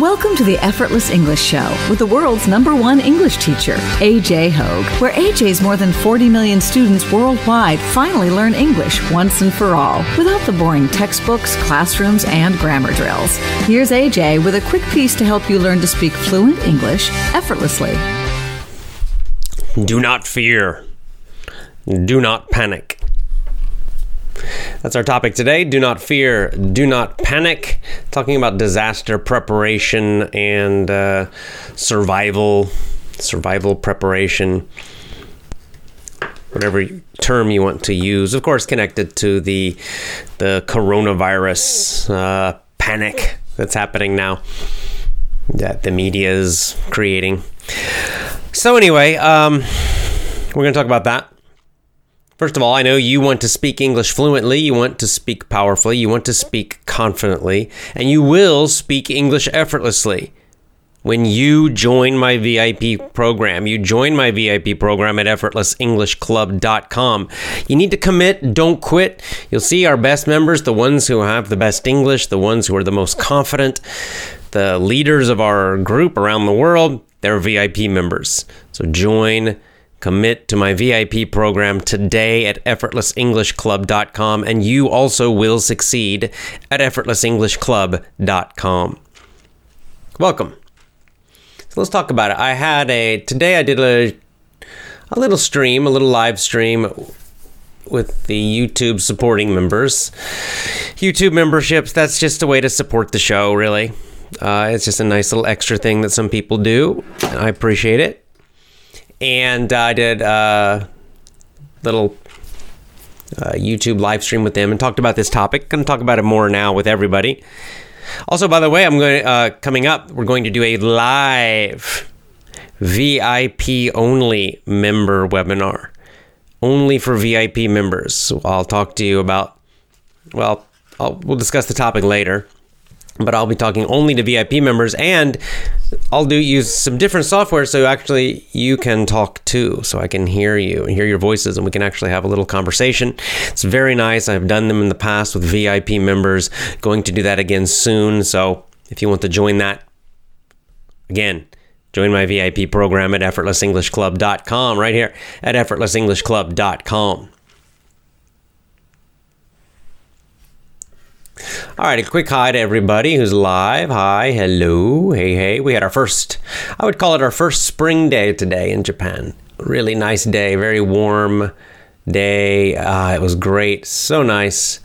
Welcome to the Effortless English Show with the world's number one English teacher, AJ Hoge, where AJ's more than 40 million students worldwide finally learn English once and for all without the boring textbooks, classrooms, and grammar drills. Here's AJ with a quick piece to help you learn to speak fluent English effortlessly. Do not fear. Do not panic. That's our topic today. Do not fear. Do not panic. Talking about disaster preparation and uh, survival, survival preparation, whatever term you want to use. Of course, connected to the the coronavirus uh, panic that's happening now that the media is creating. So anyway, um, we're going to talk about that. First of all, I know you want to speak English fluently, you want to speak powerfully, you want to speak confidently, and you will speak English effortlessly when you join my VIP program. You join my VIP program at effortlessenglishclub.com. You need to commit, don't quit. You'll see our best members, the ones who have the best English, the ones who are the most confident, the leaders of our group around the world, they're VIP members. So join Commit to my VIP program today at effortlessenglishclub.com, and you also will succeed at effortlessenglishclub.com. Welcome. So let's talk about it. I had a today. I did a a little stream, a little live stream with the YouTube supporting members. YouTube memberships. That's just a way to support the show, really. Uh, it's just a nice little extra thing that some people do. I appreciate it and I did a little uh, YouTube live stream with them and talked about this topic. Going to talk about it more now with everybody. Also, by the way, I'm going uh, coming up. We're going to do a live VIP only member webinar, only for VIP members. So I'll talk to you about. Well, I'll, we'll discuss the topic later but I'll be talking only to VIP members and I'll do use some different software so actually you can talk too so I can hear you and hear your voices and we can actually have a little conversation. It's very nice. I've done them in the past with VIP members. Going to do that again soon. So if you want to join that again, join my VIP program at effortlessenglishclub.com right here at effortlessenglishclub.com. All right, a quick hi to everybody who's live. Hi, hello, hey, hey. We had our first, I would call it our first spring day today in Japan. Really nice day, very warm day. Uh, it was great, so nice.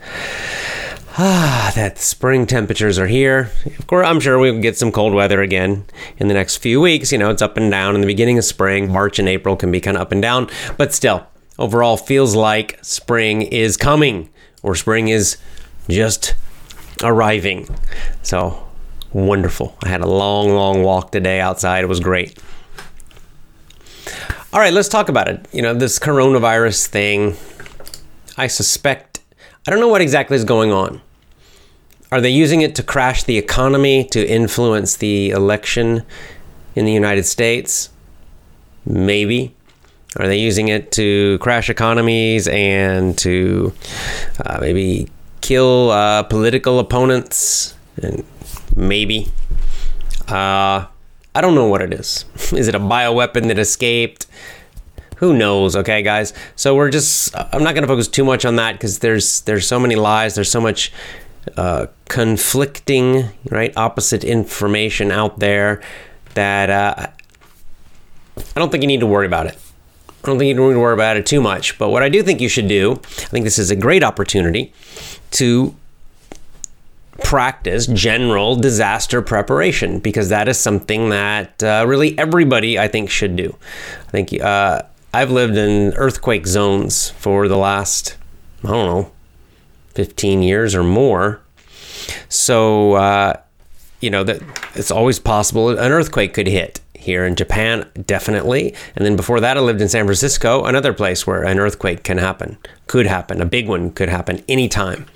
Ah, that spring temperatures are here. Of course, I'm sure we'll get some cold weather again in the next few weeks. You know, it's up and down in the beginning of spring. March and April can be kind of up and down, but still, overall, feels like spring is coming or spring is just arriving. So wonderful. I had a long, long walk today outside. It was great. All right, let's talk about it. You know, this coronavirus thing, I suspect, I don't know what exactly is going on. Are they using it to crash the economy, to influence the election in the United States? Maybe. Are they using it to crash economies and to uh, maybe kill uh, political opponents, and maybe. Uh, I don't know what it is. Is it a bioweapon that escaped? Who knows? Okay, guys. So we're just. I'm not going to focus too much on that because there's there's so many lies. There's so much uh, conflicting, right, opposite information out there that uh, I don't think you need to worry about it. I don't think you need to worry about it too much. But what I do think you should do, I think this is a great opportunity to practice general disaster preparation because that is something that uh, really everybody I think should do. I think uh, I've lived in earthquake zones for the last I don't know 15 years or more, so uh, you know that it's always possible an earthquake could hit here in Japan, definitely. And then before that, I lived in San Francisco, another place where an earthquake can happen, could happen, a big one could happen anytime.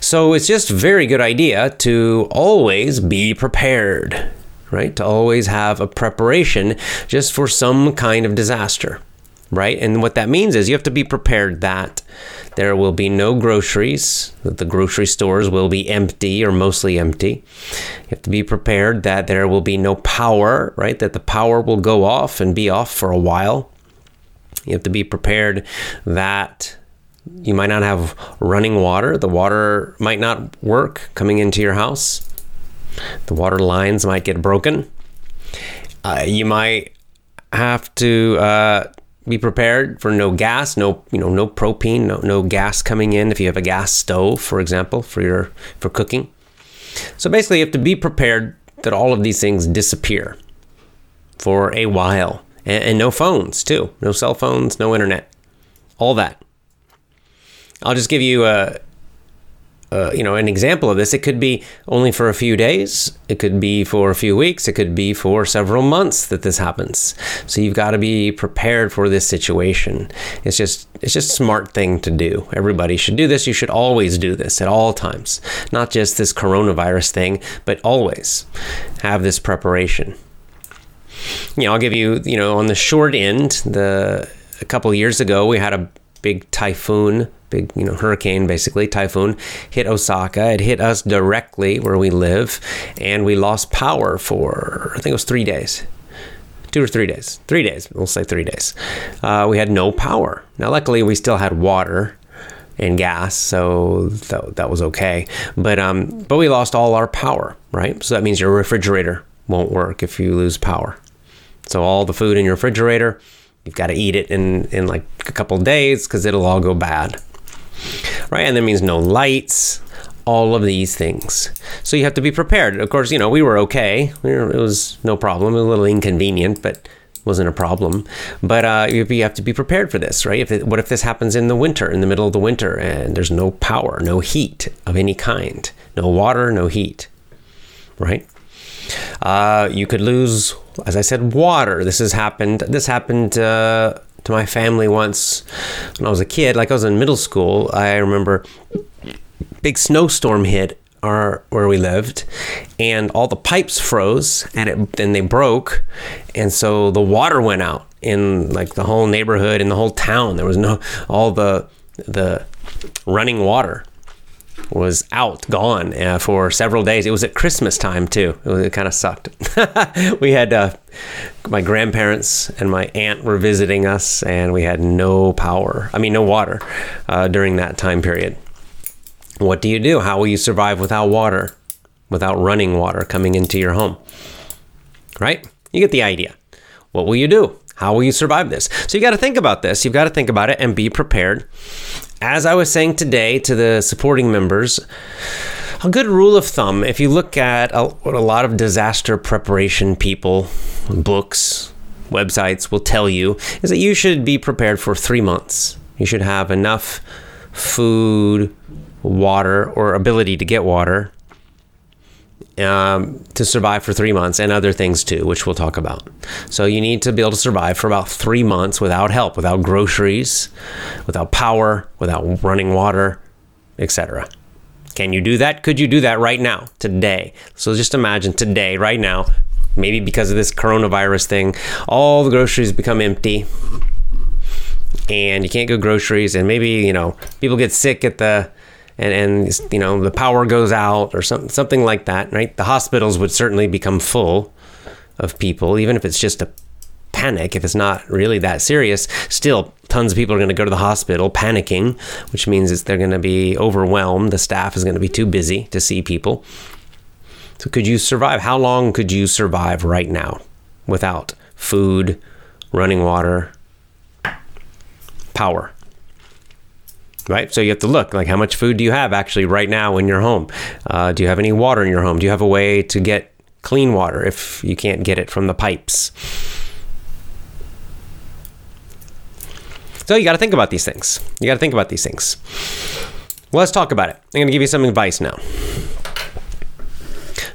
So it's just a very good idea to always be prepared, right? To always have a preparation just for some kind of disaster. right? And what that means is you have to be prepared that there will be no groceries, the grocery stores will be empty or mostly empty. You have to be prepared that there will be no power, right? That the power will go off and be off for a while. You have to be prepared that you might not have running water. The water might not work coming into your house. The water lines might get broken. Uh, you might have to uh, be prepared for no gas, no you know no propane, no no gas coming in if you have a gas stove, for example, for your for cooking. So basically, you have to be prepared that all of these things disappear for a while, and, and no phones too, no cell phones, no internet, all that. I'll just give you a uh, you know, an example of this, it could be only for a few days, it could be for a few weeks, it could be for several months that this happens. So you've got to be prepared for this situation. It's just it's just a smart thing to do. Everybody should do this. You should always do this at all times, not just this coronavirus thing, but always have this preparation. You know, I'll give you, you know, on the short end, the a couple years ago we had a big typhoon big you know hurricane basically typhoon hit osaka. It hit us directly where we live and we lost power for i think it was three days. Two or three days. Three days. We'll say three days. Uh, we had no power. Now luckily we still had water and gas so that, that was okay. But um but we lost all our power right? So that means your refrigerator won't work if you lose power. So all the food in your refrigerator you've got to eat it in in like a couple days because it'll all go bad right? And that means no lights, all of these things. So you have to be prepared. Of course, you know, we were okay. We were, it was no problem. Was a little inconvenient, but wasn't a problem. But uh, you have to be prepared for this, right? If it, what if this happens in the winter, in the middle of the winter, and there's no power, no heat of any kind, no water, no heat, right? Uh, you could lose, as I said, water. This has happened. This happened uh, to my family once when I was a kid. Like I was in middle school, I remember big snowstorm hit our where we lived, and all the pipes froze, and it then they broke, and so the water went out in like the whole neighborhood in the whole town. There was no all the the running water was out, gone uh, for several days. It was at Christmas time too. It, it kind of sucked. we had uh, my grandparents and my aunt were visiting us, and we had no power. I mean, no water uh, during that time period. What do you do? How will you survive without water, without running water coming into your home? Right? You get the idea. What will you do? How will you survive this? So you got to think about this. You've got to think about it and be prepared as I was saying today to the supporting members, a good rule of thumb, if you look at a, what a lot of disaster preparation people, books, websites will tell you, is that you should be prepared for three months. You should have enough food, water, or ability to get water um, to survive for three months and other things too, which we'll talk about. So you need to be able to survive for about three months without help, without groceries, without power, without running water, etc. Can you do that? Could you do that right now, today? So just imagine today, right now, maybe because of this coronavirus thing, all the groceries become empty and you can't go groceries and maybe, you know, people get sick at the and, and you know the power goes out or something something like that, right? The hospitals would certainly become full of people, even if it's just a panic, if it's not really that serious. Still, tons of people are going to go to the hospital panicking, which means they're going to be overwhelmed. The staff is going to be too busy to see people. So, could you survive? How long could you survive right now without food, running water, power? Right? So you have to look like how much food do you have actually right now in your home? Uh, do you have any water in your home? Do you have a way to get clean water if you can't get it from the pipes? So you got to think about these things. You got to think about these things. Well, let's talk about it. I'm going to give you some advice now.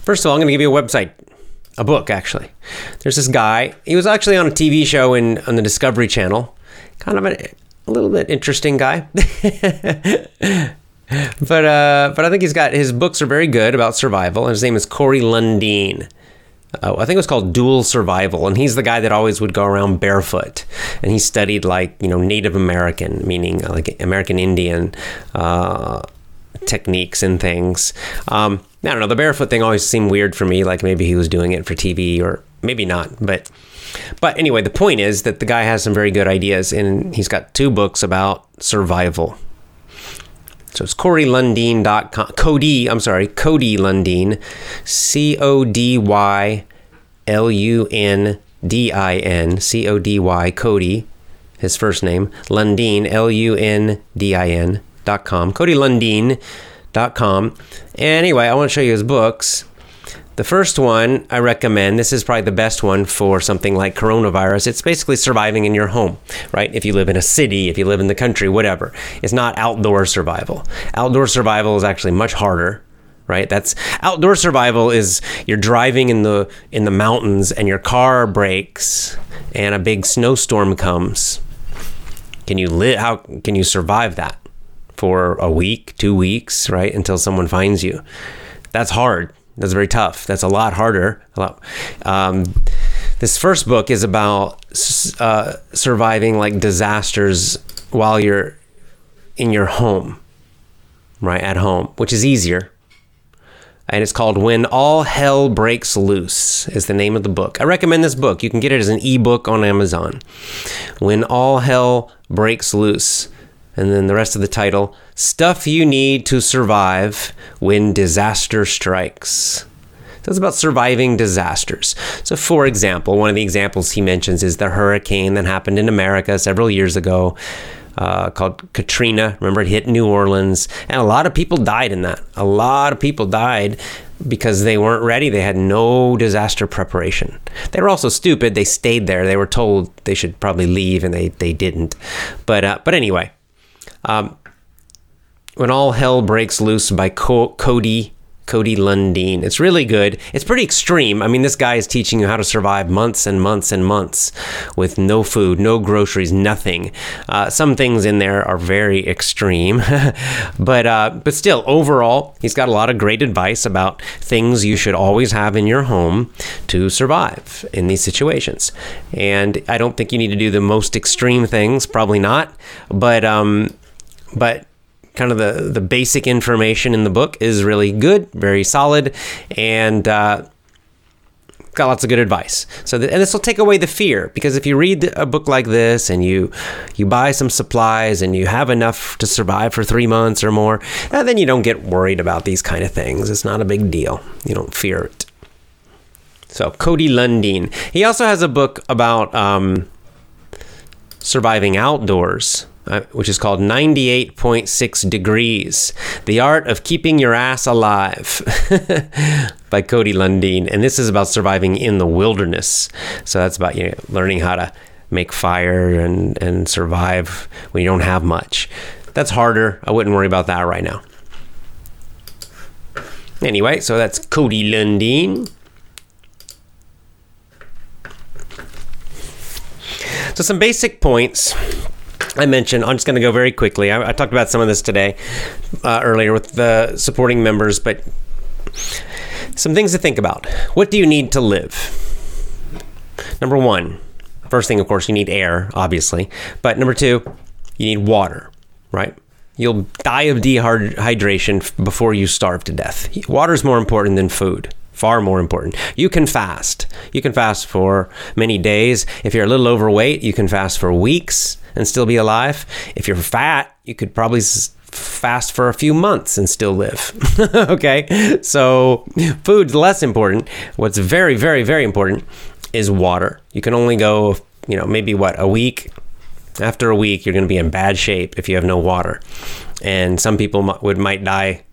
First of all, I'm going to give you a website, a book actually. There's this guy. He was actually on a TV show in on the Discovery Channel. Kind of an a little bit interesting guy. but uh, but I think he's got his books are very good about survival. His name is Corey Lundin. Uh, I think it was called Dual Survival, and he's the guy that always would go around barefoot, and he studied like you know Native American, meaning uh, like American Indian uh, techniques and things. Um, I don't know. The barefoot thing always seemed weird for me. Like maybe he was doing it for TV, or maybe not. But but anyway, the point is that the guy has some very good ideas, and he's got two books about survival. So it's CodyLundin.com. Cody, I'm sorry, Cody Lundin, C O D Y L U N D I N, C O D Y, Cody, his first name, Lundin, L U N D I N, dot com, CodyLundin.com. Anyway, I want to show you his books. The first one I recommend, this is probably the best one for something like coronavirus. It's basically surviving in your home, right? If you live in a city, if you live in the country, whatever. It's not outdoor survival. Outdoor survival is actually much harder, right? That's outdoor survival is you're driving in the in the mountains and your car breaks and a big snowstorm comes. Can you live how can you survive that for a week, 2 weeks, right? Until someone finds you. That's hard that's very tough. That's a lot harder. A lot. Um, this first book is about uh, surviving like disasters while you're in your home, right at home, which is easier. And it's called When All Hell Breaks Loose is the name of the book. I recommend this book. You can get it as an ebook on Amazon. When All Hell Breaks Loose. And then the rest of the title Stuff You Need to Survive When Disaster Strikes. So it's about surviving disasters. So, for example, one of the examples he mentions is the hurricane that happened in America several years ago. Uh, called Katrina. Remember, it hit New Orleans, and a lot of people died in that. A lot of people died because they weren't ready. They had no disaster preparation. They were also stupid. They stayed there. They were told they should probably leave, and they, they didn't. But uh, but anyway, um, when All Hell Breaks Loose by Co- Cody Cody Lundin. It's really good. It's pretty extreme. I mean, this guy is teaching you how to survive months and months and months with no food, no groceries, nothing. Uh, some things in there are very extreme, but uh, but still, overall, he's got a lot of great advice about things you should always have in your home to survive in these situations. And I don't think you need to do the most extreme things, probably not, but um, but kind of the the basic information in the book is really good, very solid, and uh, got lots of good advice. So, and this will take away the fear because if you read a book like this and you you buy some supplies and you have enough to survive for three months or more, uh, then you don't get worried about these kind of things. It's not a big deal. You don't fear it. So, Cody Lundin. He also has a book about um, surviving outdoors uh, which is called 98.6 Degrees The Art of Keeping Your Ass Alive by Cody Lundin. And this is about surviving in the wilderness. So that's about you know, learning how to make fire and, and survive when you don't have much. That's harder. I wouldn't worry about that right now. Anyway, so that's Cody Lundin. So, some basic points I mentioned, I'm just going to go very quickly. I, I, talked about some of this today uh, earlier with the supporting members, but some things to think about. What do you need to live? Number one, first thing, of course, you need air, obviously. But number two, you need water, right? You'll die of dehydration before you starve to death. Water is more important than food far more important. You can fast. You can fast for many days. If you're a little overweight, you can fast for weeks and still be alive. If you're fat, you could probably fast for a few months and still live. okay? So, food's less important. What's very, very, very important is water. You can only go, you know, maybe what, a week? After a week, you're going to be in bad shape if you have no water. And some people would might die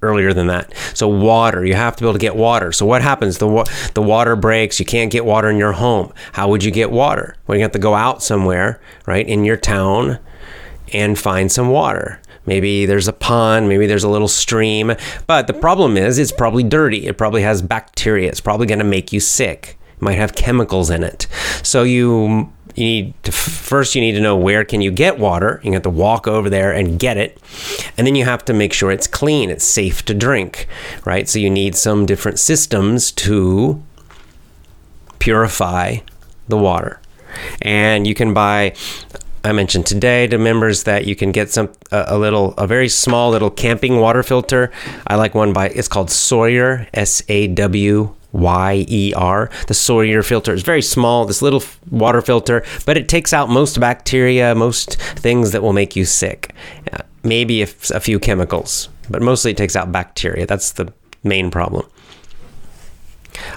earlier than that. So water, you have to be able to get water. So what happens? The wa- the water breaks. You can't get water in your home. How would you get water? Well, you have to go out somewhere, right, in your town, and find some water. Maybe there's a pond, maybe there's a little stream. But the problem is, it's probably dirty. It probably has bacteria. It's probably going to make you sick. Might have chemicals in it. So you you need to first you need to know where can you get water you have to walk over there and get it and then you have to make sure it's clean it's safe to drink right so you need some different systems to purify the water. And you can buy I mentioned today to members that you can get some a, a, little a very small little camping water filter. I like one by it's called Sawyer S A W Y E R. The Sawyer filter is very small, this little water filter, but it takes out most bacteria, most things that will make you sick. Uh, maybe a few chemicals, but mostly it takes out bacteria. That's the main problem.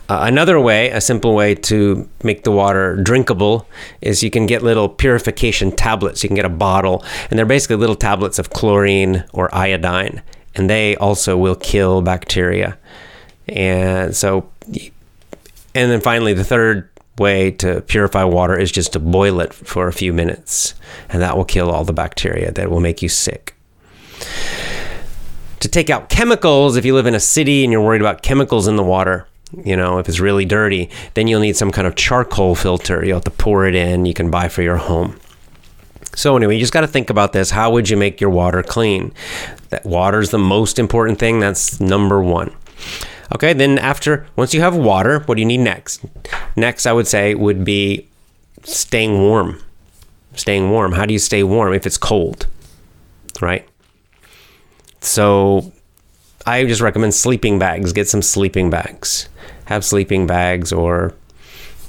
Uh, another way, a simple way to make the water drinkable, is you can get little purification tablets. You can get a bottle, and they're basically little tablets of chlorine or iodine, and they also will kill bacteria. And so, and then finally, the third way to purify water is just to boil it for a few minutes, and that will kill all the bacteria that will make you sick. To take out chemicals, if you live in a city and you're worried about chemicals in the water, you know, if it's really dirty, then you'll need some kind of charcoal filter. You'll have to pour it in, you can buy for your home. So, anyway, you just got to think about this. How would you make your water clean? That water is the most important thing. That's number one. Okay, then after, once you have water, what do you need next? Next, I would say, would be staying warm. Staying warm. How do you stay warm if it's cold? Right? So, I just recommend sleeping bags. Get some sleeping bags. Have sleeping bags or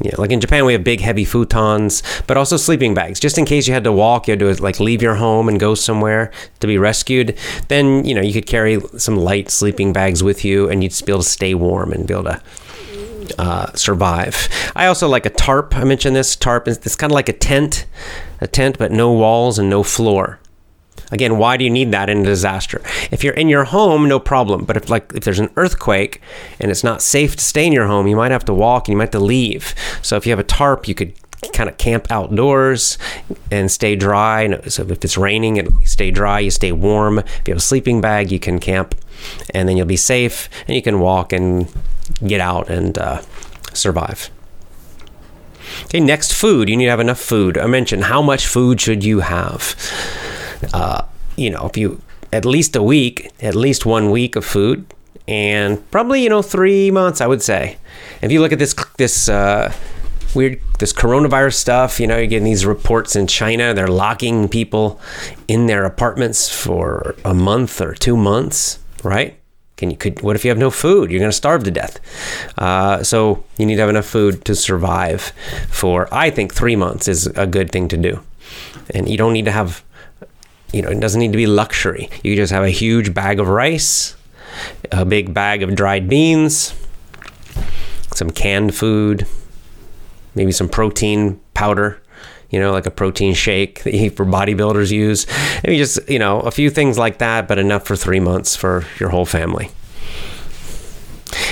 yeah, like in Japan, we have big, heavy futons, but also sleeping bags, just in case you had to walk, you had to like leave your home and go somewhere to be rescued. Then you know you could carry some light sleeping bags with you, and you'd be able to stay warm and be able to uh, survive. I also like a tarp. I mentioned this tarp. It's kind of like a tent, a tent, but no walls and no floor. Again, why do you need that in a disaster? If you're in your home, no problem. But if like if there's an earthquake and it's not safe to stay in your home, you might have to walk and you might have to leave. So if you have a tarp, you could kind of camp outdoors and stay dry. So if it's raining, and stay dry, you stay warm. If you have a sleeping bag, you can camp, and then you'll be safe and you can walk and get out and uh, survive. Okay, next food. You need to have enough food. I mentioned how much food should you have uh, you know, if you at least a week, at least one week of food, and probably you know three months, I would say. If you look at this this uh, weird this coronavirus stuff, you know, you're getting these reports in China, they're locking people in their apartments for a month or two months, right? Can you could what if you have no food? You're to starve to death. Uh, so you need to have enough food to survive for. I think three months is a good thing to do, and you don't need to have you know, it doesn't need to be luxury. You just have a huge bag of rice, a big bag of dried beans, some canned food, maybe some protein powder, you know, like a protein shake that you, for bodybuilders use. Maybe just, you know, a few things like that, but enough for three months for your whole family.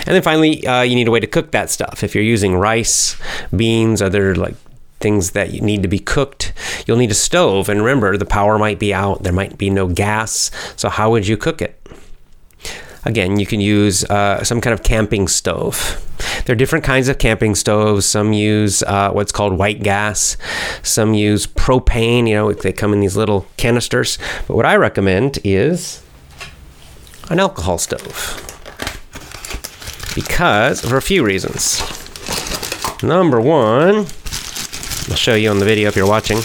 And then finally, uh, you need a way to cook that stuff. If you're using rice, beans, other like things that need to be cooked. You'll need a stove, and remember, the power might be out, there might be no gas. So, how would you cook it? Again, you can use uh, some kind of camping stove. There are different kinds of camping stoves. Some use uh, what's called white gas. Some use propane. You know, they come in these little canisters. But what I recommend is an alcohol stove because for a few reasons. Number one, I'll show you on the video if you're watching.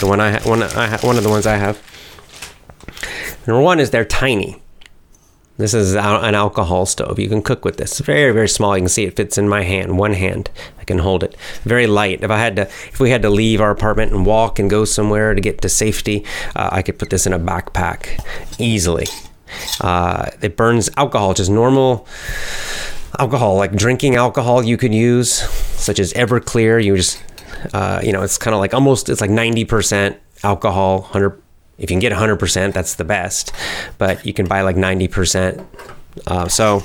The one I ha- one I ha- one of the ones I have. Number one is they're tiny. This is an alcohol stove. You can cook with this. Very, very small. You can see it fits in my hand, one hand. I can hold it. Very light. If I had to, if we had to leave our apartment and walk and go somewhere to get to safety, uh, I could put this in a backpack easily. Uh, it burns alcohol, just normal alcohol, like drinking alcohol you could use, such as Everclear. You just uh, you know, it's kind of like almost it's like 90% alcohol, 100 if you can get 100%, that's the best. But you can buy like 90%. Uh, so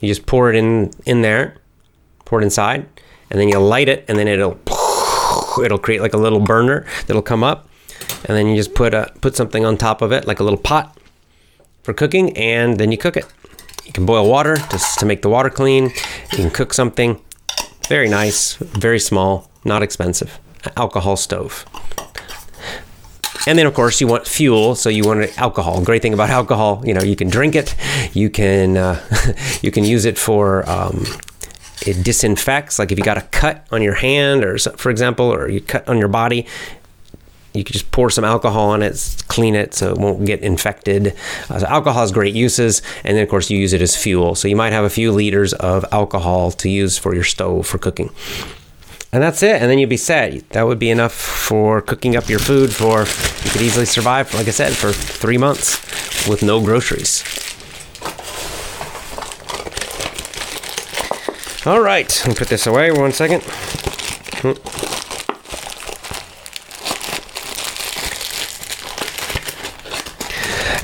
you just pour it in in there, pour it inside, and then you light it, and then it'll it'll create like a little burner that'll come up, and then you just put a put something on top of it, like a little pot for cooking, and then you cook it. You can boil water just to make the water clean. You can cook something, very nice, very small, not expensive. Alcohol stove. And then, of course, you want fuel, so you want alcohol. Great thing about alcohol, you know, you can drink it, you can uh, you can use it for um, it disinfects. Like if you got a cut on your hand, or for example, or you cut on your body, you could just pour some alcohol on it, clean it so it won't get infected. Uh, so alcohol has great uses, and then of course you use it as fuel. So you might have a few liters of alcohol to use for your stove for cooking. And that's it, and then you'd be set. That would be enough for cooking up your food for, you could easily survive, like I said, for three months with no groceries. All right, let me put this away one second.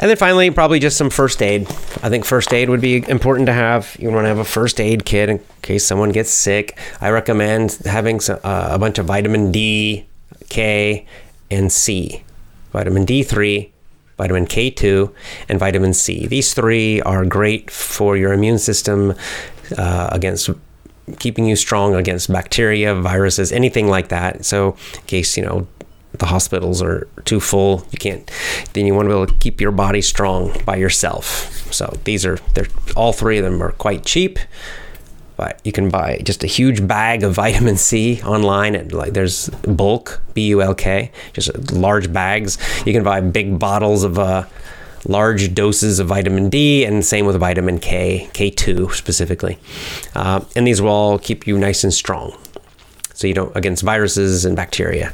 And then finally, probably just some first aid. I think first aid would be important to have. You want to have a first aid kit in case someone gets sick. I recommend having some, uh, a bunch of vitamin D, K, and C. Vitamin D3, vitamin K2, and vitamin C. These three are great for your immune system uh, against keeping you strong against bacteria, viruses, anything like that. So, in case you know the hospitals are too full, you can't. Then you want to be able to keep your body strong by yourself. So these are they're all three of them are quite cheap. But you can buy just a huge bag of vitamin C online at like there's bulk B U L K, just large bags. You can buy big bottles of uh, large doses of vitamin D, and same with vitamin K, K2 specifically. Uh, and these will all keep you nice and strong, so you don't against viruses and bacteria.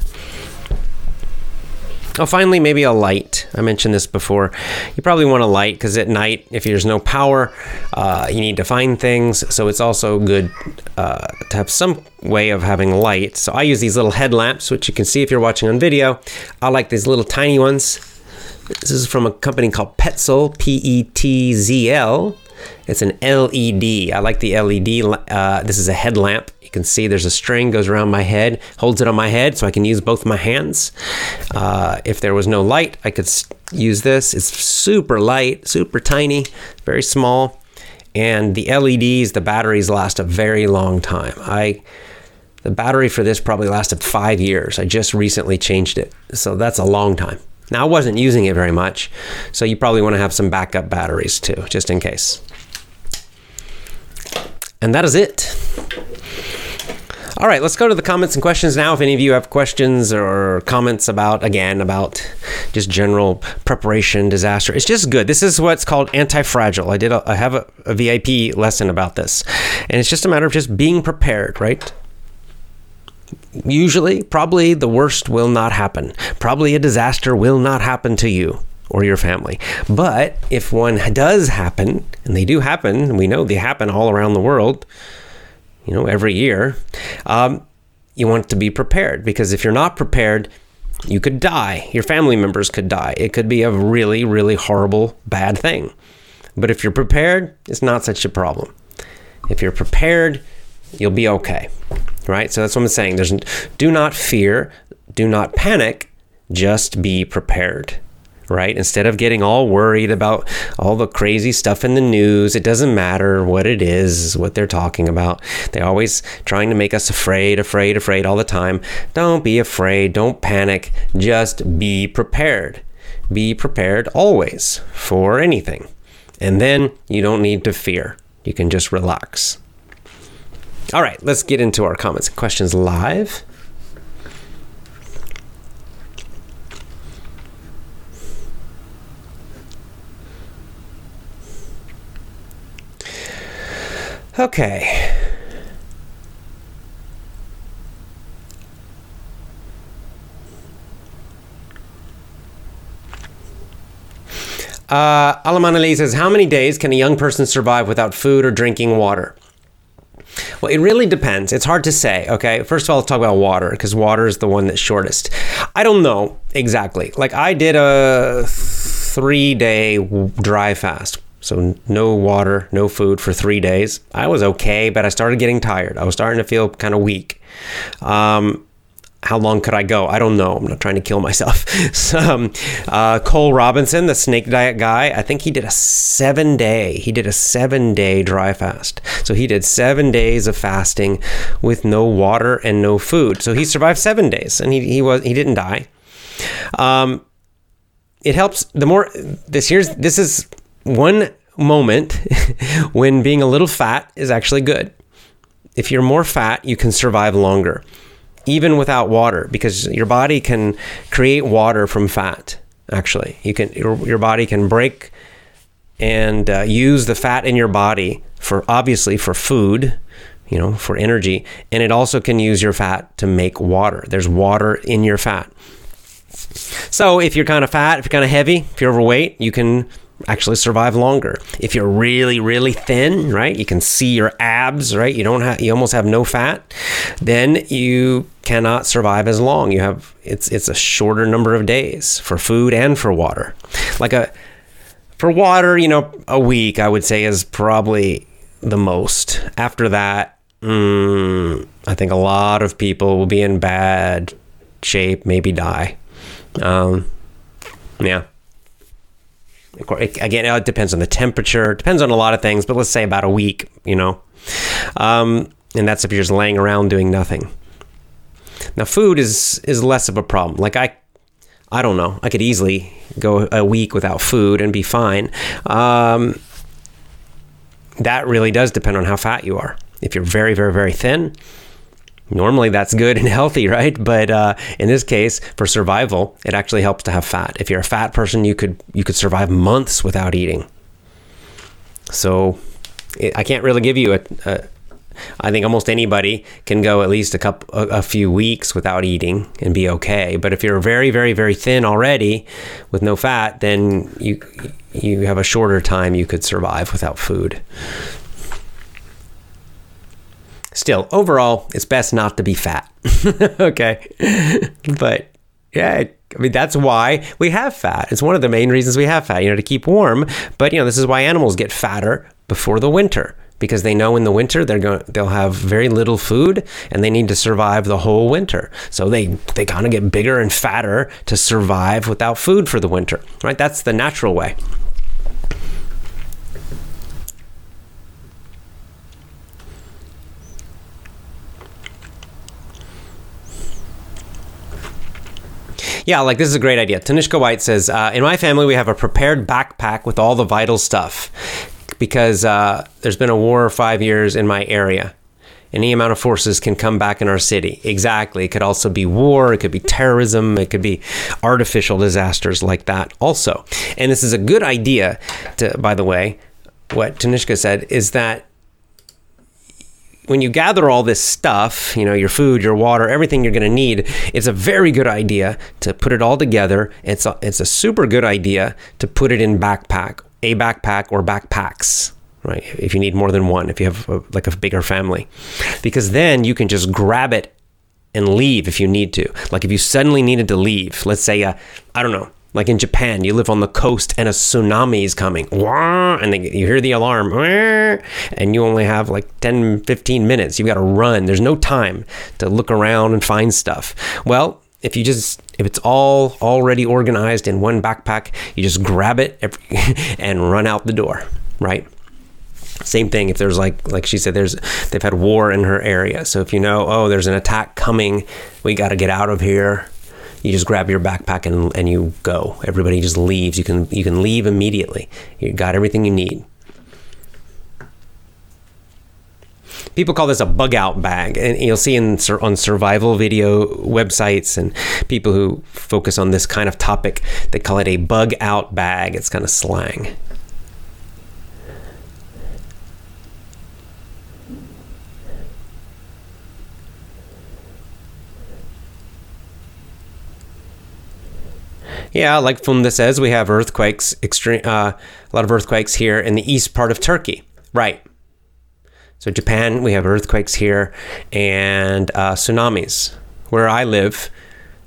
Oh, finally, maybe a light. I mentioned this before. You probably want a light because at night, if there's no power, uh, you need to find things. So it's also good uh, to have some way of having light. So I use these little headlamps, which you can see if you're watching on video. I like these little tiny ones. This is from a company called Petzl, P E T Z L. It's an LED. I like the LED. Uh, this is a headlamp. You can see there's a string goes around my head, holds it on my head, so I can use both my hands. Uh, if there was no light, I could use this. It's super light, super tiny, very small, and the LEDs, the batteries last a very long time. I the battery for this probably lasted five years. I just recently changed it, so that's a long time. Now I wasn't using it very much, so you probably want to have some backup batteries too, just in case. And that is it. All right, let's go to the comments and questions now. If any of you have questions or comments about, again, about just general preparation, disaster, it's just good. This is what's called anti-fragile. I did. A, I have a, a VIP lesson about this, and it's just a matter of just being prepared, right? Usually, probably the worst will not happen. Probably a disaster will not happen to you or your family. But if one does happen, and they do happen, we know they happen all around the world you know, every year, um, you want to be prepared because if you're not prepared, you could die. Your family members could die. It could be a really, really horrible, bad thing. But if you're prepared, it's not such a problem. If you're prepared, you'll be okay. Right? So that's what I'm saying. There's do not fear, do not panic, just be prepared right? Instead of getting all worried about all the crazy stuff in the news, it doesn't matter what it is, what they're talking about. They're always trying to make us afraid, afraid, afraid all the time. Don't be afraid, don't panic, just be prepared. Be prepared always for anything. And then you don't need to fear. You can just relax. All right, let's get into our comments and questions live. Okay. Uh, Alamanali says, How many days can a young person survive without food or drinking water? Well, it really depends. It's hard to say. Okay. First of all, let's talk about water because water is the one that's shortest. I don't know exactly. Like, I did a three day dry fast. So, no water, no food for three days. I was okay, but I started getting tired. I was starting to feel kind of weak. Um, how long could I go? I don't know. I'm not trying to kill myself. so, um, uh, Cole Robinson, the snake diet guy, I think he did a seven day. He did a seven day dry fast. So he did seven days of fasting with no water and no food. So he survived seven days, and he he was he didn't die. Um, it helps. The more this here's this is one moment when being a little fat is actually good if you're more fat, you can survive longer, even without water, because your body can create water from fat. Actually, you can your, your body can break and uh, use the fat in your body for obviously for food, you know, for energy, and it also can use your fat to make water. There's water in your fat. So if you're kind of fat, if you're kind of heavy, if you're overweight, you can actually survive longer. If you're really, really thin, right, you can see your abs, right? You don't have, you almost have no fat. Then you cannot survive as long. You have it's it's a shorter number of days for food and for water. Like a for water, you know, a week I would say is probably the most. After that, mm, I think a lot of people will be in bad shape, maybe die. Um, yeah. Again, it depends on the temperature, depends on a lot of things, but let's say about a week, you know. Um, and that's if you're just laying around doing nothing. Now, food is is less of a problem. Like I, I don't know. I could easily go a week without food and be fine. Um, that really does depend on how fat you are. If you're very, very, very thin, normally that's good and healthy, right? But uh, in this case, for survival, it actually helps to have fat. If you're a fat person, you could you could survive months without eating. So it, I can't really give you a, a. I think almost anybody can go at least a couple, a, a few weeks without eating and be okay. But if you're very, very, very thin already with no fat, then you you have a shorter time you could survive without food. Still, overall, it's best not to be fat. okay. but yeah, I mean, that's why we have fat. It's one of the main reasons we have fat, you know, to keep warm. But, you know, this is why animals get fatter before the winter because they know in the winter they're going they'll have very little food and they need to survive the whole winter. So they they kind of get bigger and fatter to survive without food for the winter. Right? That's the natural way. Yeah, like this is a great idea. Tanishka White says, uh, in my family, we have a prepared backpack with all the vital stuff because uh, there's been a war five years in my area. Any amount of forces can come back in our city. Exactly. It could also be war. It could be terrorism. It could be artificial disasters like that also. And this is a good idea, to, by the way. What Tanishka said is that when you gather all this stuff, you know, your food, your water, everything you're going to need, it's a very good idea to put it all together. It's a, it's a super good idea to put it in backpack, a backpack or backpacks, right? If you need more than one, if you have a, like a bigger family, because then you can just grab it and leave if you need to. Like if you suddenly needed to leave, let's say, uh, I don't know, like in Japan, you live on the coast and a tsunami is coming. And you hear the alarm. And you only have like 10, 15 minutes. You've got to run. There's no time to look around and find stuff. Well, if you just if it's all already organized in one backpack, you just grab it and run out the door, right? Same thing if there's like like she said there's they've had war in her area. So if you know, oh, there's an attack coming, we got to get out of here you just grab your backpack and, and you go. Everybody just leaves. You can you can leave immediately. You got everything you need. People call this a bug out bag, and you'll see in on survival video websites and people who focus on this kind of topic, they call it a bug out bag. It's kind of slang. Yeah, like Funda says, we have earthquakes, extreme, uh, a lot of earthquakes here in the east part of Turkey. Right. So Japan, we have earthquakes here and uh, tsunamis. Where I live,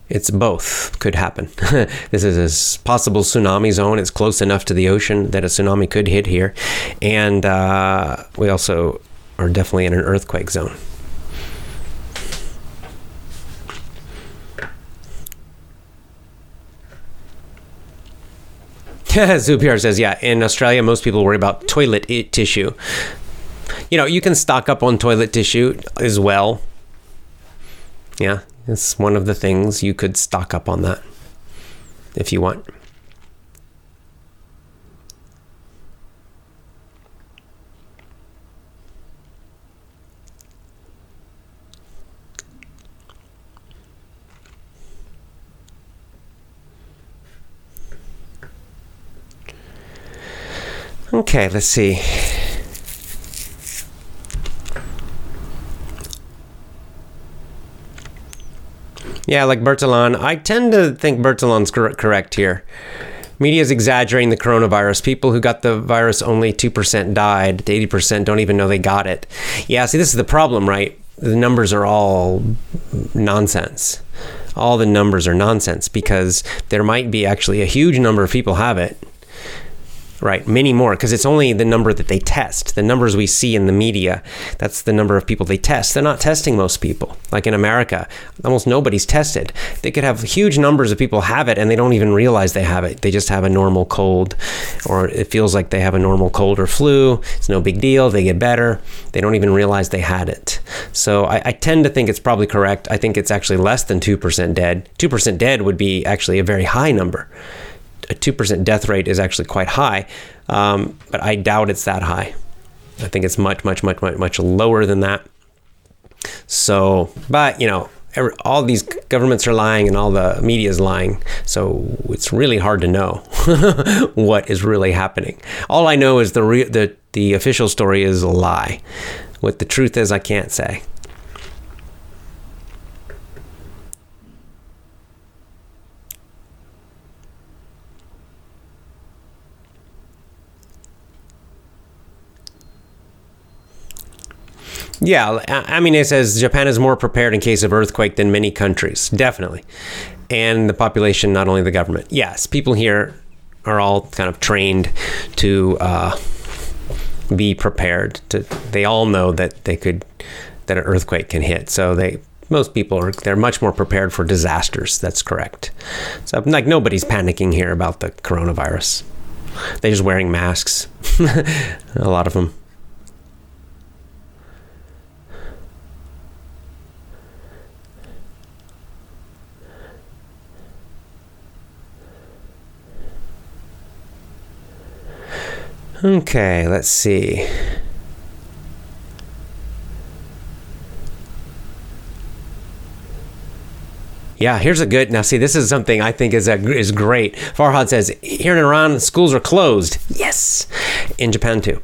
it's both could happen. this is a possible tsunami zone. It's close enough to the ocean that a tsunami could hit here, and uh, we also are definitely in an earthquake zone. Zupiar says, yeah, in Australia, most people worry about toilet tissue. You know, you can stock up on toilet tissue as well. Yeah, it's one of the things you could stock up on that if you want. Okay, let's see. Yeah, like Bertalan. I tend to think Bertalan's cor- correct here. Media is exaggerating the coronavirus. People who got the virus, only 2% died. 80% don't even know they got it. Yeah, see, this is the problem, right? The numbers are all nonsense. All the numbers are nonsense because there might be actually a huge number of people have it Right, many more because it's only the number that they test. The numbers we see in the media, that's the number of people they test. They're not testing most people. Like in America, almost nobody's tested. They could have huge numbers of people have it and they don't even realize they have it. They just have a normal cold or it feels like they have a normal cold or flu. It's no big deal. They get better. They don't even realize they had it. So I, I tend to think it's probably correct. I think it's actually less than 2% dead. 2% dead would be actually a very high number a 2% death rate is actually quite high, um, but I doubt it's that high. I think it's much, much, much, much, much lower than that. So, but you know, every, all these governments are lying and all the media is lying. So it's really hard to know what is really happening. All I know is the re- the the official story is a lie. What the truth is, I can't say. Yeah, I mean, it says Japan is more prepared in case of earthquake than many countries, definitely. And the population, not only the government. Yes, people here are all kind of trained to uh, be prepared. To they all know that they could that an earthquake can hit. So they most people are they're much more prepared for disasters. That's correct. So like nobody's panicking here about the coronavirus. They're just wearing masks. a lot of them. Okay, let's see. Yeah, here's a good. Now, see, this is something I think is a, is great. Farhad says here in Iran, schools are closed. Yes, in Japan too.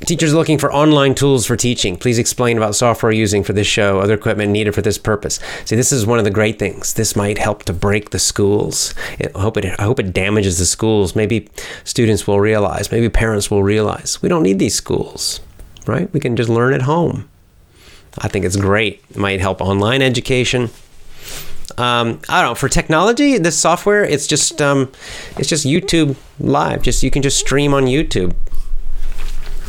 Teachers looking for online tools for teaching. Please explain about software using for this show, other equipment needed for this purpose. See, this is one of the great things. This might help to break the schools. I hope it. I hope it damages the schools. Maybe students will realize. Maybe parents will realize we don't need these schools, right? We can just learn at home. I think it's great. It might help online education um, I don't know for technology. This software, it's just um, it's just YouTube Live. Just you can just stream on YouTube.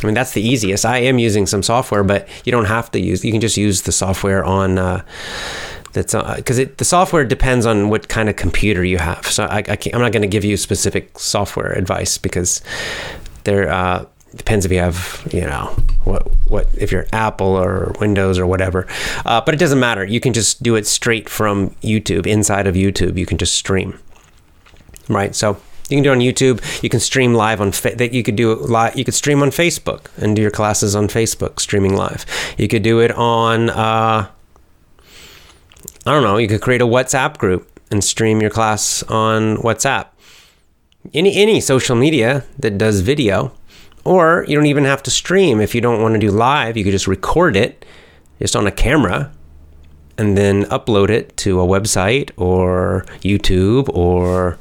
I mean that's the easiest. I am using some software, but you don't have to use. You can just use the software on. Uh, that's because uh, the software depends on what kind of computer you have. So I, I am not going to give you specific software advice because there uh, depends if you have you know what what if you're Apple or Windows or whatever. Uh, but it doesn't matter. You can just do it straight from YouTube. Inside of YouTube, you can just stream. Right. So you can do it on YouTube. You can stream live on that. You could do it live. You could stream on Facebook and do your classes on Facebook streaming live. You could do it on. Uh, I don't know. You could create a WhatsApp group and stream your class on WhatsApp. Any any social media that does video or you don't even have to stream. If you don't want to do live, you could just record it just on a camera and then upload it to a website or YouTube or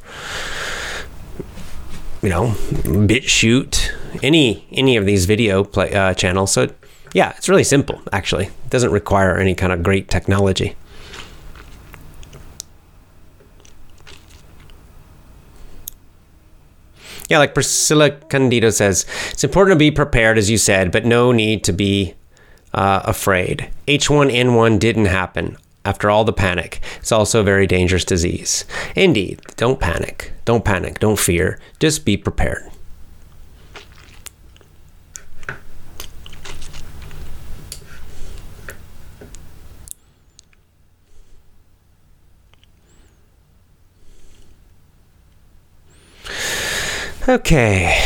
you know BitChute, any any of these video play, uh, channels. So yeah, it's really simple actually. It doesn't require any kind of great technology. Yeah, like Priscilla Candido says, it's important to be prepared, as you said, but no need to be uh, afraid. H1N1 didn't happen after all the panic. It's also a very dangerous disease. Indeed, don't panic. Don't panic. Don't fear. Just be prepared. Okay.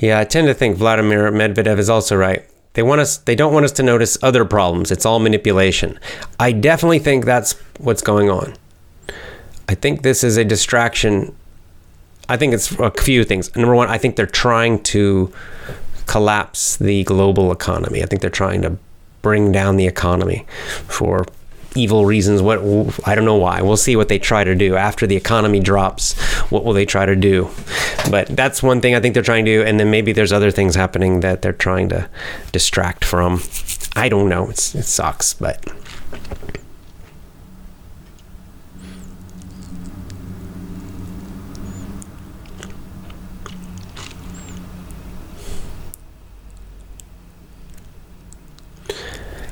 Yeah, I tend to think Vladimir Medvedev is also right. They want us they don't want us to notice other problems. It's all manipulation. I definitely think that's what's going on. I think this is a distraction. I think it's a few things. Number one, I think they're trying to collapse the global economy. I think they're trying to bring down the economy for evil reasons. What I don't know why. We'll see what they try to do after the economy drops. What will they try to do? But that's one thing I think they're trying to do, and then maybe there's other things happening that they're trying to distract from. I don't know. It's, it sucks, but.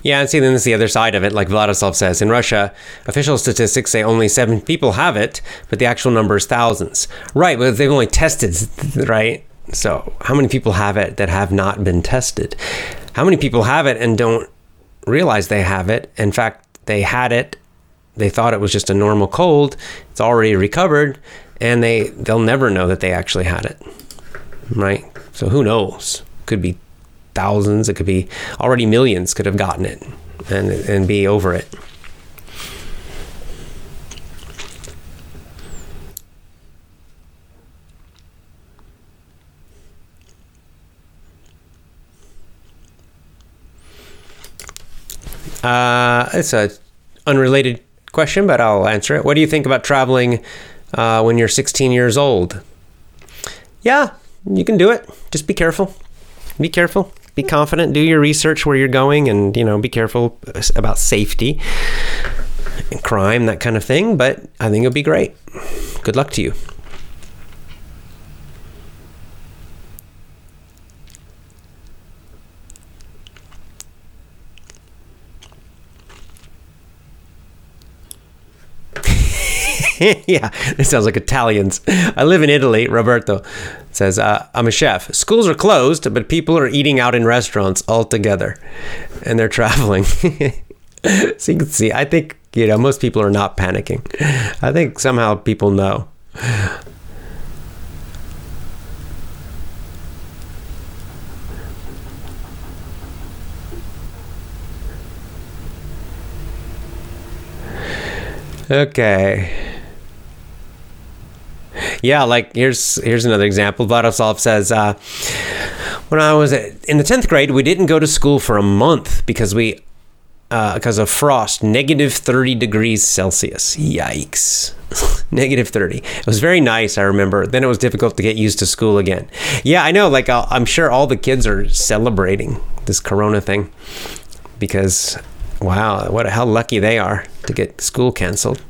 Yeah, and see, then there's the other side of it. Like Vladislav says, in Russia, official statistics say only seven people have it, but the actual number is thousands. Right, but they've only tested, right? So, how many people have it that have not been tested? How many people have it and don't realize they have it? In fact, they had it, they thought it was just a normal cold, it's already recovered, and they, they'll never know that they actually had it, right? So, who knows? Could be thousands, it could be already millions could have gotten it and and be over it. Uh, it's a unrelated question, but I'll answer it. What do you think about traveling uh, when you're 16 years old? Yeah, you can do it. Just be careful. Be careful be confident, do your research where you're going, and you know, be careful about safety and crime, that kind of thing. But I think it'll be great. Good luck to you. yeah, it sounds like Italians. I live in Italy. Roberto says, uh, I'm a chef. Schools are closed, but people are eating out in restaurants altogether and they're traveling. so you can see, I think, you know, most people are not panicking. I think somehow people know. Okay. Yeah, like here's here's another example. Vladislav says, uh, when I was in the tenth grade, we didn't go to school for a month because we uh, because of frost, negative 30 degrees Celsius. Yikes. negative 30. It was very nice, I remember. Then it was difficult to get used to school again. Yeah, I know. Like, i am sure all the kids are celebrating this corona thing because, wow, what a how lucky they are to get school canceled.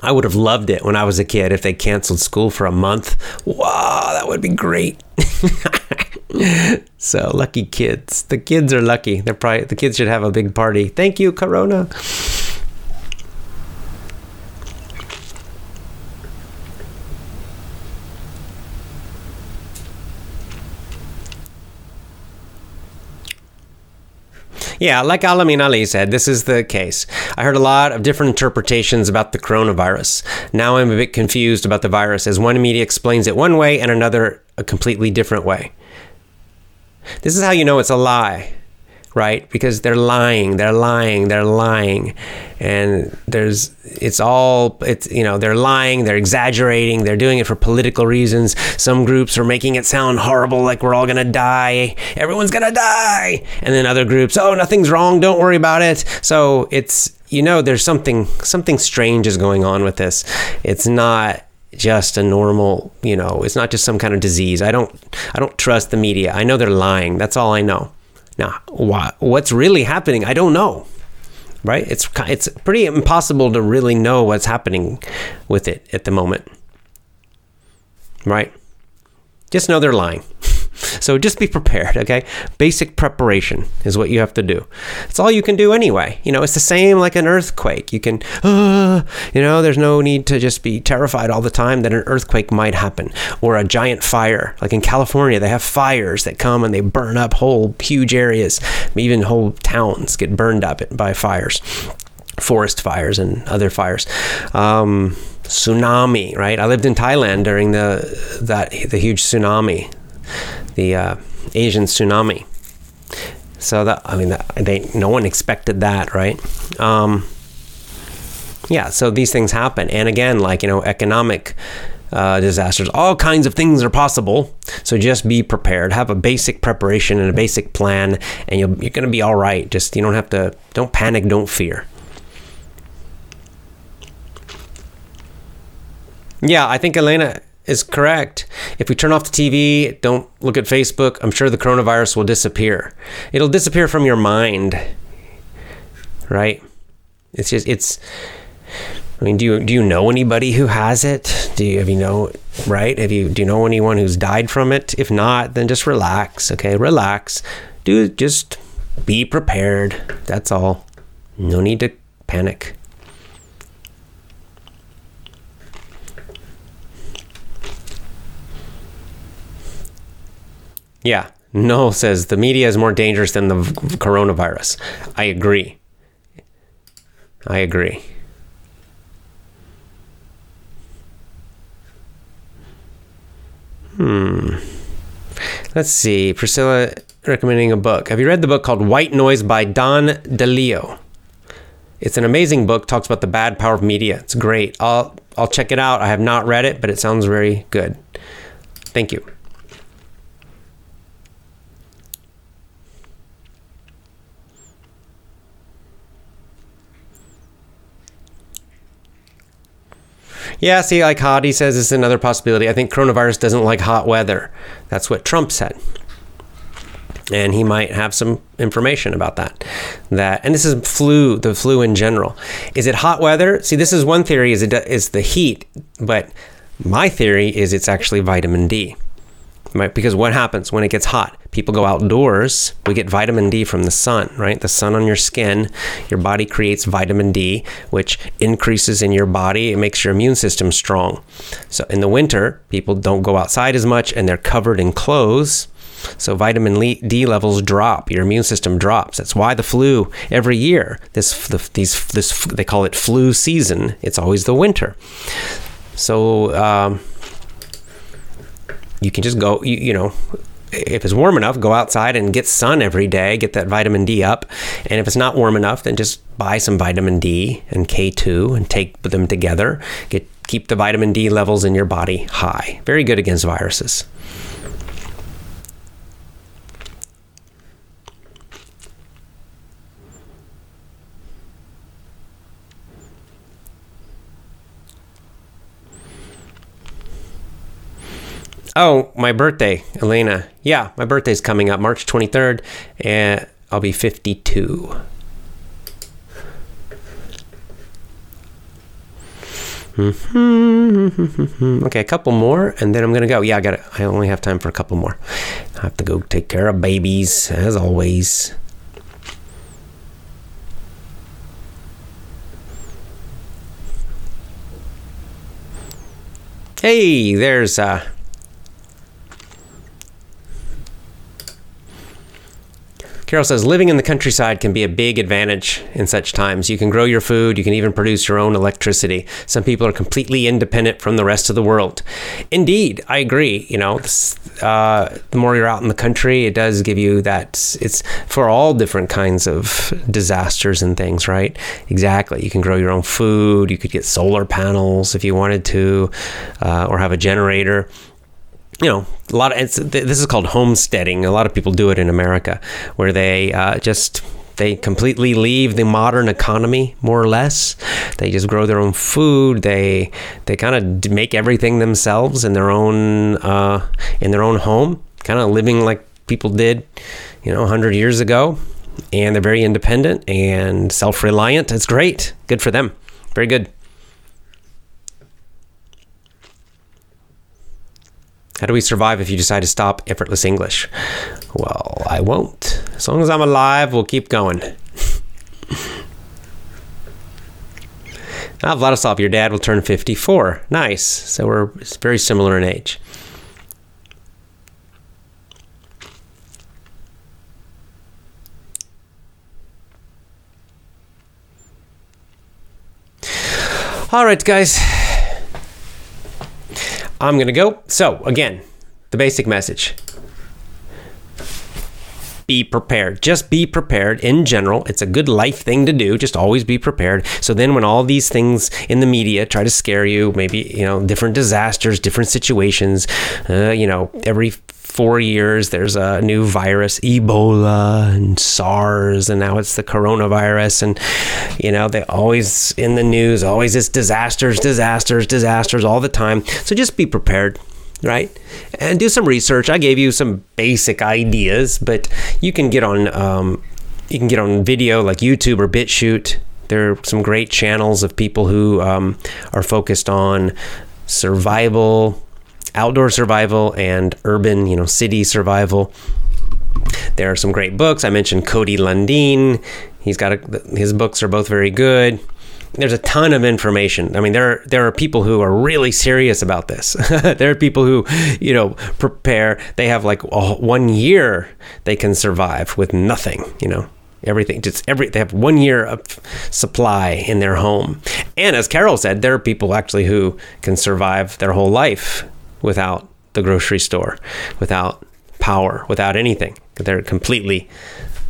I would have loved it when I was a kid if they canceled school for a month. Wow, that would be great. so lucky kids. The kids are lucky. They're probably the kids should have a big party. Thank you, Corona. Yeah, like Alamin Ali said, this is the case. I heard a lot of different interpretations about the coronavirus. Now I'm a bit confused about the virus, as one media explains it one way and another a completely different way. This is how you know it's a lie right? Because they're lying, they're lying, they're lying. And there's, it's all, it's, you know, they're lying, they're exaggerating, they're doing it for political reasons. Some groups are making it sound horrible, like we're all gonna die, everyone's gonna die. And then other groups, oh, nothing's wrong, don't worry about it. So it's, you know, there's something, something strange is going on with this. It's not, just a normal, you know, it's not just some kind of disease. I don't I don't trust the media. I know they're lying. That's all I know. Now, what's really happening, I don't know. Right? It's it's pretty impossible to really know what's happening with it at the moment. Right? Just know they're lying. So just be prepared, okay? Basic preparation is what you have to do. It's all you can do anyway. You know, it's the same like an earthquake. You can, uh, you know, there's no need to just be terrified all the time that an earthquake might happen or a giant fire. Like in California, they have fires that come and they burn up whole huge areas. Even whole towns get burned up by fires, forest fires and other fires. Um, tsunami, right? I lived in Thailand during the that the huge tsunami the uh, Asian tsunami. So that I mean, they no one expected that, right? Um, yeah. So these things happen, and again, like you know, economic uh, disasters, all kinds of things are possible. So just be prepared. Have a basic preparation and a basic plan, and you'll, you're going to be all right. Just you don't have to. Don't panic. Don't fear. Yeah, I think Elena is correct. If we turn off the TV, don't look at Facebook, I'm sure the coronavirus will disappear. It'll disappear from your mind. Right? It's just it's I mean, do you do you know anybody who has it? Do you have you know right? Have you do you know anyone who's died from it? If not, then just relax, okay? Relax. Do just be prepared. That's all. No need to panic. Yeah. No says the media is more dangerous than the coronavirus. I agree. I agree. Hmm. Let's see. Priscilla recommending a book. Have you read the book called White Noise by Don DeLillo? It's an amazing book. Talks about the bad power of media. It's great. I'll I'll check it out. I have not read it, but it sounds very good. Thank you. Yeah, see, like Hadi says, is another possibility. I think coronavirus doesn't like hot weather. That's what Trump said. And he might have some information about that. That and this is flu, the flu in general. Is it hot weather? See, this is one theory is it is the heat, but my theory is it's actually vitamin D. Right? Because what happens when it gets hot? People go outdoors. We get vitamin D from the sun, right? The sun on your skin, your body creates vitamin D, which increases in your body. It makes your immune system strong. So in the winter, people don't go outside as much and they're covered in clothes. So vitamin D levels drop. Your immune system drops. That's why the flu every year. This the, these this they call it flu season. It's always the winter. So. Um, you can just go, you, you know, if it's warm enough, go outside and get sun every day, get that vitamin D up. And if it's not warm enough, then just buy some vitamin D and K2 and take them together. Get keep the vitamin D levels in your body high. Very good against viruses. Oh, my birthday, Elena. Yeah, my birthday's coming up March 23rd, and I'll be 52. Mm-hmm. Okay, a couple more, and then I'm gonna go. Yeah, I got it. I only have time for a couple more. I have to go take care of babies, as always. Hey, there's uh, Carol says living in the countryside can be a big advantage in such times. You can grow your food, you can even produce your own electricity. Some people are completely independent from the rest of the world. Indeed, I agree. You know, uh, the more you're out in the country, it does give you that. It's for all different kinds of disasters and things, right? Exactly. You can grow your own food. You could get solar panels if you wanted to, uh, or have a generator you know, a lot of this is called homesteading. A lot of people do it in America, where they uh, just they completely leave the modern economy more or less. They just grow their own food. They they kind of make everything themselves in their own uh, in their own home, kind of living like people did, you know, hundred years ago. And they're very independent and self-reliant. It's great. Good for them. Very good. How do we survive if you decide to stop effortless English? Well, I won't. As long as I'm alive, we'll keep going. Ah, Vladislav, your dad will turn 54. Nice. So we're very similar in age. All right, guys. I'm going to go. So, again, the basic message be prepared. Just be prepared in general. It's a good life thing to do. Just always be prepared. So then when all these things in the media try to scare you, maybe, you know, different disasters, different situations, uh, you know, every four years there's a new virus ebola and sars and now it's the coronavirus and you know they always in the news always it's disasters disasters disasters all the time so just be prepared right? And do some research. I gave you some basic ideas, but you can get on um, you can get on video like YouTube or BitChute. There are some great channels of people who um, are focused on survival, outdoor survival, and urban, you know, city survival. There are some great books. I mentioned Cody Lundin. He's got a, his books are both very good there's a ton of information. I mean, there there are people who are really serious about this. there are people who, you know, prepare. They have like a, one year they can survive with nothing. You know, everything just every they have one year of supply in their home. And as Carol said, there are people actually who can survive their whole life without the grocery store, without power, without anything. They're completely,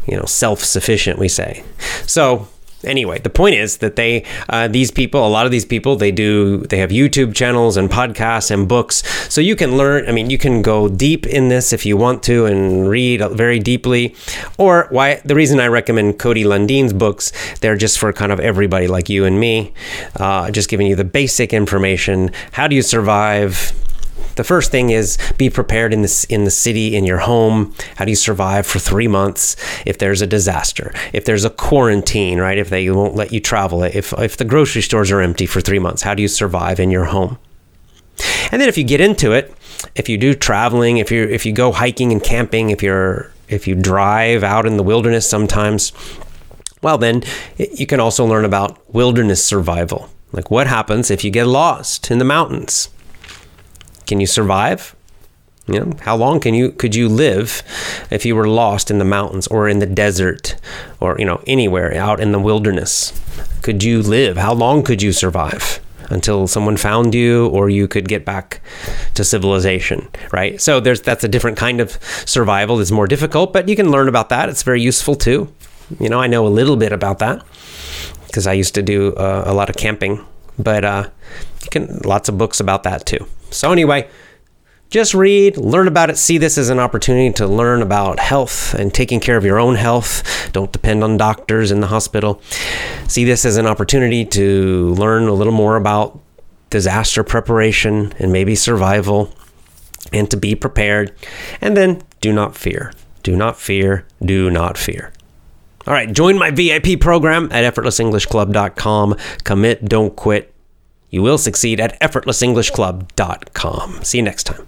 you know, self-sufficient. We say so anyway, the point is that they, uh, these people, a lot of these people, they do, they have YouTube channels and podcasts and books. So you can learn, I mean, you can go deep in this if you want to and read very deeply. Or why, the reason I recommend Cody Lundin's books, they're just for kind of everybody like you and me, uh, just giving you the basic information. How do you survive? The first thing is be prepared in this in the city in your home. How do you survive for three months if there's a disaster? If there's a quarantine, right? If they won't let you travel, if if the grocery stores are empty for three months, how do you survive in your home? And then if you get into it, if you do traveling, if you if you go hiking and camping, if you're if you drive out in the wilderness sometimes, well then you can also learn about wilderness survival. Like what happens if you get lost in the mountains? Can you survive? You know, how long can you could you live if you were lost in the mountains or in the desert or you know anywhere out in the wilderness? Could you live? How long could you survive? until someone found you or you could get back to civilization right so there's that's a different kind of survival it's more difficult but you can learn about that it's very useful too you know i know a little bit about that because i used to do uh, a lot of camping but uh, you can lots of books about that too so, anyway, just read, learn about it, see this as an opportunity to learn about health and taking care of your own health. Don't depend on doctors in the hospital. See this as an opportunity to learn a little more about disaster preparation and maybe survival and to be prepared. And then do not fear. Do not fear. Do not fear. All right, join my VIP program at effortlessenglishclub.com. Commit, don't quit. You will succeed at effortlessenglishclub.com. See you next time.